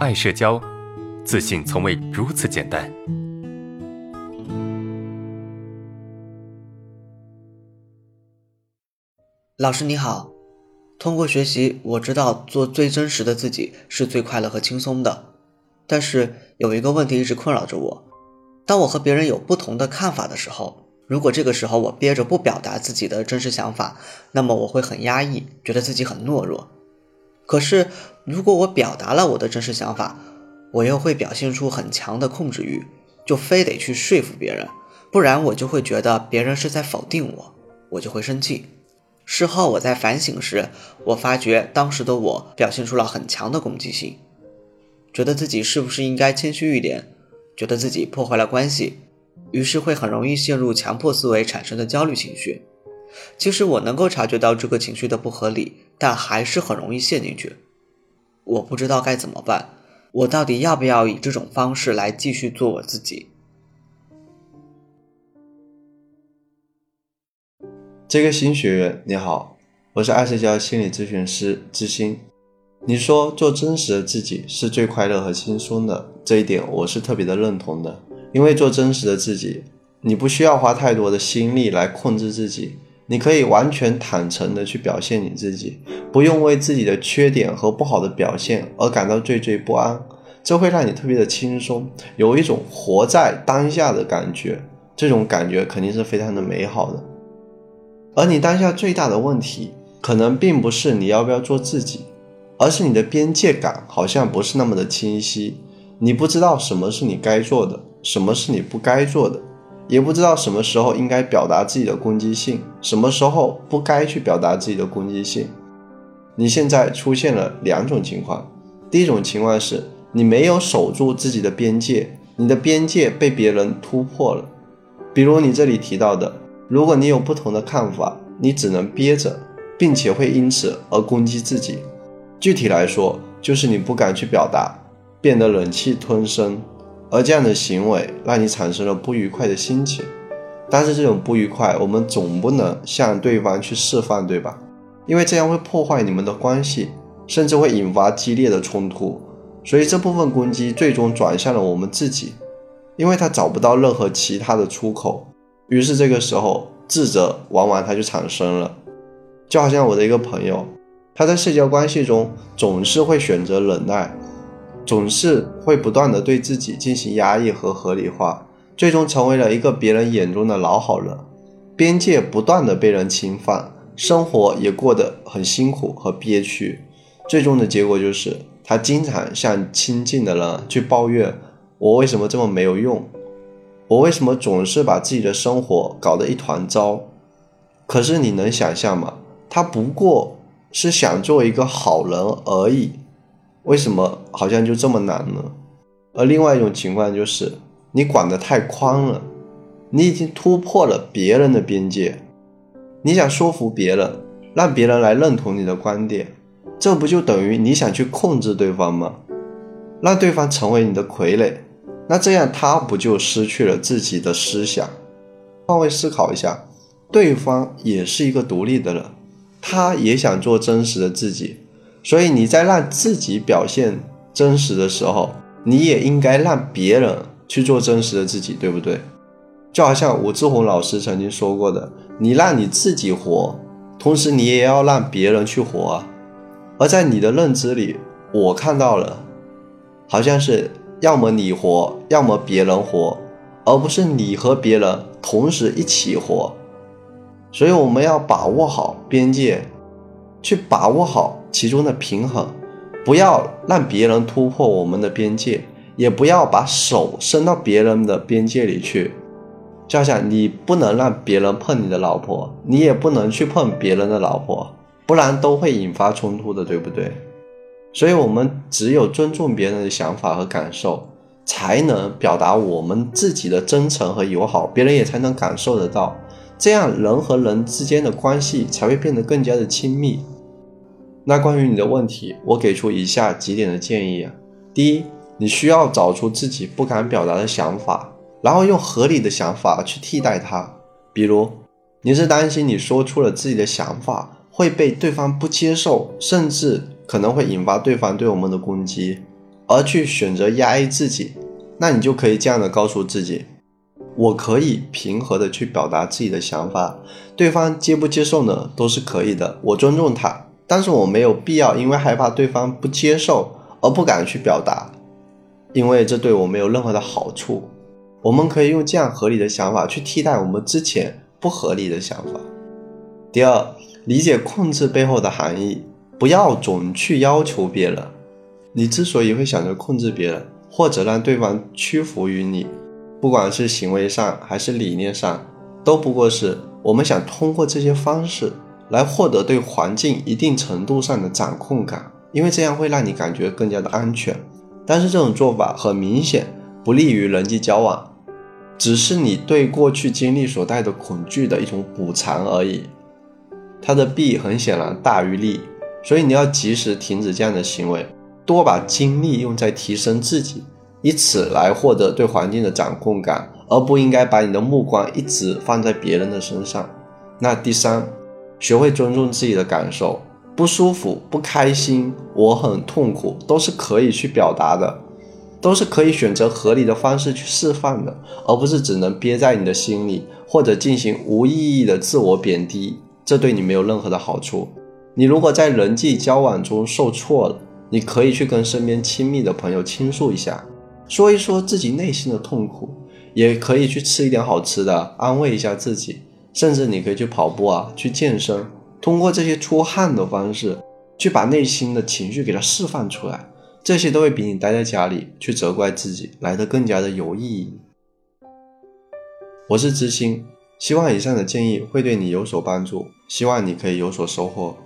爱社交，自信从未如此简单。老师你好，通过学习，我知道做最真实的自己是最快乐和轻松的。但是有一个问题一直困扰着我：当我和别人有不同的看法的时候，如果这个时候我憋着不表达自己的真实想法，那么我会很压抑，觉得自己很懦弱。可是如果我表达了我的真实想法，我又会表现出很强的控制欲，就非得去说服别人，不然我就会觉得别人是在否定我，我就会生气。事后我在反省时，我发觉当时的我表现出了很强的攻击性，觉得自己是不是应该谦虚一点，觉得自己破坏了关系，于是会很容易陷入强迫思维产生的焦虑情绪。其实我能够察觉到这个情绪的不合理，但还是很容易陷进去。我不知道该怎么办，我到底要不要以这种方式来继续做我自己？这个新学员你好，我是爱社交心理咨询师知心。你说做真实的自己是最快乐和轻松的，这一点我是特别的认同的。因为做真实的自己，你不需要花太多的心力来控制自己，你可以完全坦诚的去表现你自己，不用为自己的缺点和不好的表现而感到惴惴不安，这会让你特别的轻松，有一种活在当下的感觉，这种感觉肯定是非常的美好的。而你当下最大的问题，可能并不是你要不要做自己，而是你的边界感好像不是那么的清晰。你不知道什么是你该做的，什么是你不该做的，也不知道什么时候应该表达自己的攻击性，什么时候不该去表达自己的攻击性。你现在出现了两种情况，第一种情况是你没有守住自己的边界，你的边界被别人突破了，比如你这里提到的。如果你有不同的看法，你只能憋着，并且会因此而攻击自己。具体来说，就是你不敢去表达，变得忍气吞声，而这样的行为让你产生了不愉快的心情。但是这种不愉快，我们总不能向对方去释放，对吧？因为这样会破坏你们的关系，甚至会引发激烈的冲突。所以这部分攻击最终转向了我们自己，因为他找不到任何其他的出口。于是这个时候，自责往往它就产生了，就好像我的一个朋友，他在社交关系中总是会选择忍耐，总是会不断的对自己进行压抑和合理化，最终成为了一个别人眼中的老好人，边界不断的被人侵犯，生活也过得很辛苦和憋屈，最终的结果就是他经常向亲近的人去抱怨我为什么这么没有用。我为什么总是把自己的生活搞得一团糟？可是你能想象吗？他不过是想做一个好人而已，为什么好像就这么难呢？而另外一种情况就是你管得太宽了，你已经突破了别人的边界，你想说服别人，让别人来认同你的观点，这不就等于你想去控制对方吗？让对方成为你的傀儡。那这样他不就失去了自己的思想？换位思考一下，对方也是一个独立的人，他也想做真实的自己，所以你在让自己表现真实的时候，你也应该让别人去做真实的自己，对不对？就好像武志红老师曾经说过的，你让你自己活，同时你也要让别人去活啊。而在你的认知里，我看到了，好像是。要么你活，要么别人活，而不是你和别人同时一起活。所以我们要把握好边界，去把握好其中的平衡，不要让别人突破我们的边界，也不要把手伸到别人的边界里去。就好像你不能让别人碰你的老婆，你也不能去碰别人的老婆，不然都会引发冲突的，对不对？所以，我们只有尊重别人的想法和感受，才能表达我们自己的真诚和友好，别人也才能感受得到。这样，人和人之间的关系才会变得更加的亲密。那关于你的问题，我给出以下几点的建议：第一，你需要找出自己不敢表达的想法，然后用合理的想法去替代它。比如，你是担心你说出了自己的想法会被对方不接受，甚至。可能会引发对方对我们的攻击，而去选择压抑自己，那你就可以这样的告诉自己：我可以平和的去表达自己的想法，对方接不接受呢，都是可以的，我尊重他，但是我没有必要因为害怕对方不接受而不敢去表达，因为这对我没有任何的好处。我们可以用这样合理的想法去替代我们之前不合理的想法。第二，理解控制背后的含义，不要总去要求别人。你之所以会想着控制别人，或者让对方屈服于你，不管是行为上还是理念上，都不过是我们想通过这些方式来获得对环境一定程度上的掌控感，因为这样会让你感觉更加的安全。但是这种做法很明显不利于人际交往，只是你对过去经历所带的恐惧的一种补偿而已。它的弊很显然大于利，所以你要及时停止这样的行为。多把精力用在提升自己，以此来获得对环境的掌控感，而不应该把你的目光一直放在别人的身上。那第三，学会尊重自己的感受，不舒服、不开心，我很痛苦，都是可以去表达的，都是可以选择合理的方式去释放的，而不是只能憋在你的心里，或者进行无意义的自我贬低，这对你没有任何的好处。你如果在人际交往中受挫了，你可以去跟身边亲密的朋友倾诉一下，说一说自己内心的痛苦，也可以去吃一点好吃的，安慰一下自己。甚至你可以去跑步啊，去健身，通过这些出汗的方式，去把内心的情绪给它释放出来。这些都会比你待在家里去责怪自己来的更加的有意义。我是知心，希望以上的建议会对你有所帮助，希望你可以有所收获。